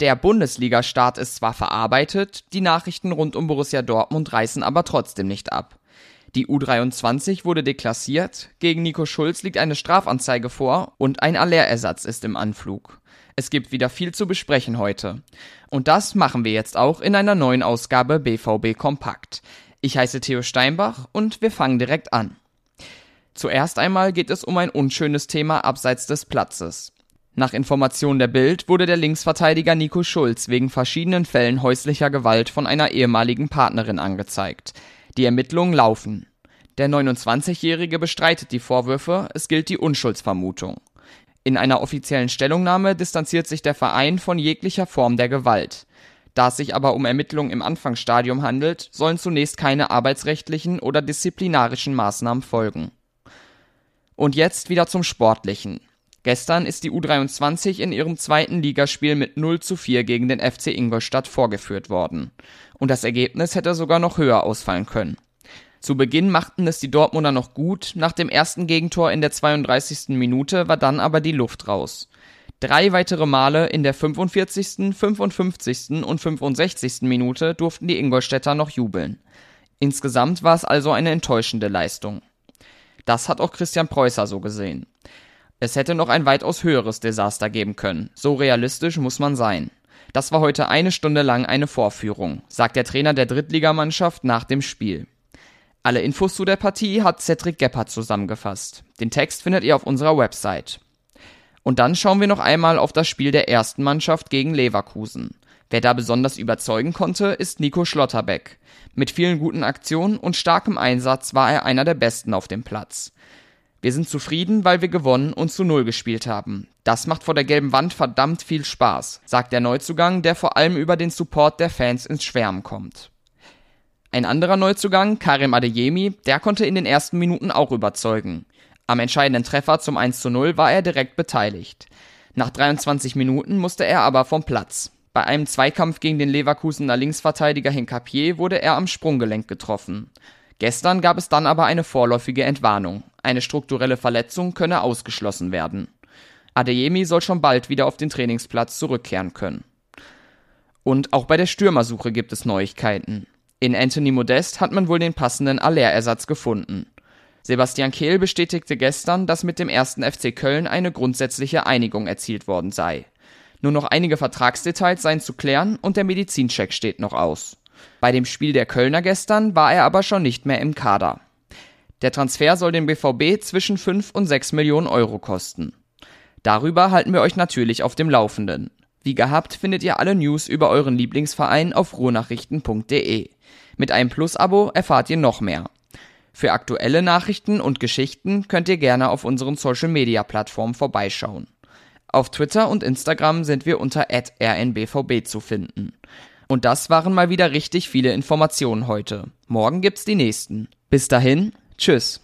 Der Bundesliga-Start ist zwar verarbeitet, die Nachrichten rund um Borussia Dortmund reißen aber trotzdem nicht ab. Die U23 wurde deklassiert, gegen Nico Schulz liegt eine Strafanzeige vor und ein Allerersatz ist im Anflug. Es gibt wieder viel zu besprechen heute. Und das machen wir jetzt auch in einer neuen Ausgabe BVB Kompakt. Ich heiße Theo Steinbach und wir fangen direkt an. Zuerst einmal geht es um ein unschönes Thema abseits des Platzes. Nach Informationen der Bild wurde der Linksverteidiger Nico Schulz wegen verschiedenen Fällen häuslicher Gewalt von einer ehemaligen Partnerin angezeigt. Die Ermittlungen laufen. Der 29-Jährige bestreitet die Vorwürfe, es gilt die Unschuldsvermutung. In einer offiziellen Stellungnahme distanziert sich der Verein von jeglicher Form der Gewalt. Da es sich aber um Ermittlungen im Anfangsstadium handelt, sollen zunächst keine arbeitsrechtlichen oder disziplinarischen Maßnahmen folgen. Und jetzt wieder zum Sportlichen. Gestern ist die U23 in ihrem zweiten Ligaspiel mit 0 zu 4 gegen den FC Ingolstadt vorgeführt worden. Und das Ergebnis hätte sogar noch höher ausfallen können. Zu Beginn machten es die Dortmunder noch gut, nach dem ersten Gegentor in der 32. Minute war dann aber die Luft raus. Drei weitere Male in der 45., 55. und 65. Minute durften die Ingolstädter noch jubeln. Insgesamt war es also eine enttäuschende Leistung. Das hat auch Christian Preußer so gesehen. Es hätte noch ein weitaus höheres Desaster geben können. So realistisch muss man sein. Das war heute eine Stunde lang eine Vorführung, sagt der Trainer der Drittligamannschaft nach dem Spiel. Alle Infos zu der Partie hat Cedric Gebhardt zusammengefasst. Den Text findet ihr auf unserer Website. Und dann schauen wir noch einmal auf das Spiel der ersten Mannschaft gegen Leverkusen. Wer da besonders überzeugen konnte, ist Nico Schlotterbeck. Mit vielen guten Aktionen und starkem Einsatz war er einer der Besten auf dem Platz. Wir sind zufrieden, weil wir gewonnen und zu Null gespielt haben. Das macht vor der gelben Wand verdammt viel Spaß, sagt der Neuzugang, der vor allem über den Support der Fans ins Schwärmen kommt. Ein anderer Neuzugang, Karim Adeyemi, der konnte in den ersten Minuten auch überzeugen. Am entscheidenden Treffer zum 1 zu 0 war er direkt beteiligt. Nach 23 Minuten musste er aber vom Platz. Bei einem Zweikampf gegen den Leverkusener Linksverteidiger Hincapier wurde er am Sprunggelenk getroffen. Gestern gab es dann aber eine vorläufige Entwarnung. Eine strukturelle Verletzung könne ausgeschlossen werden. Adeyemi soll schon bald wieder auf den Trainingsplatz zurückkehren können. Und auch bei der Stürmersuche gibt es Neuigkeiten. In Anthony Modest hat man wohl den passenden Allerersatz gefunden. Sebastian Kehl bestätigte gestern, dass mit dem ersten FC Köln eine grundsätzliche Einigung erzielt worden sei. Nur noch einige Vertragsdetails seien zu klären und der Medizincheck steht noch aus. Bei dem Spiel der Kölner gestern war er aber schon nicht mehr im Kader. Der Transfer soll den BVB zwischen 5 und 6 Millionen Euro kosten. Darüber halten wir euch natürlich auf dem Laufenden. Wie gehabt findet ihr alle News über euren Lieblingsverein auf ruhrnachrichten.de. Mit einem Plus-Abo erfahrt ihr noch mehr. Für aktuelle Nachrichten und Geschichten könnt ihr gerne auf unseren Social-Media-Plattformen vorbeischauen. Auf Twitter und Instagram sind wir unter rnbvb zu finden. Und das waren mal wieder richtig viele Informationen heute. Morgen gibt's die nächsten. Bis dahin, tschüss.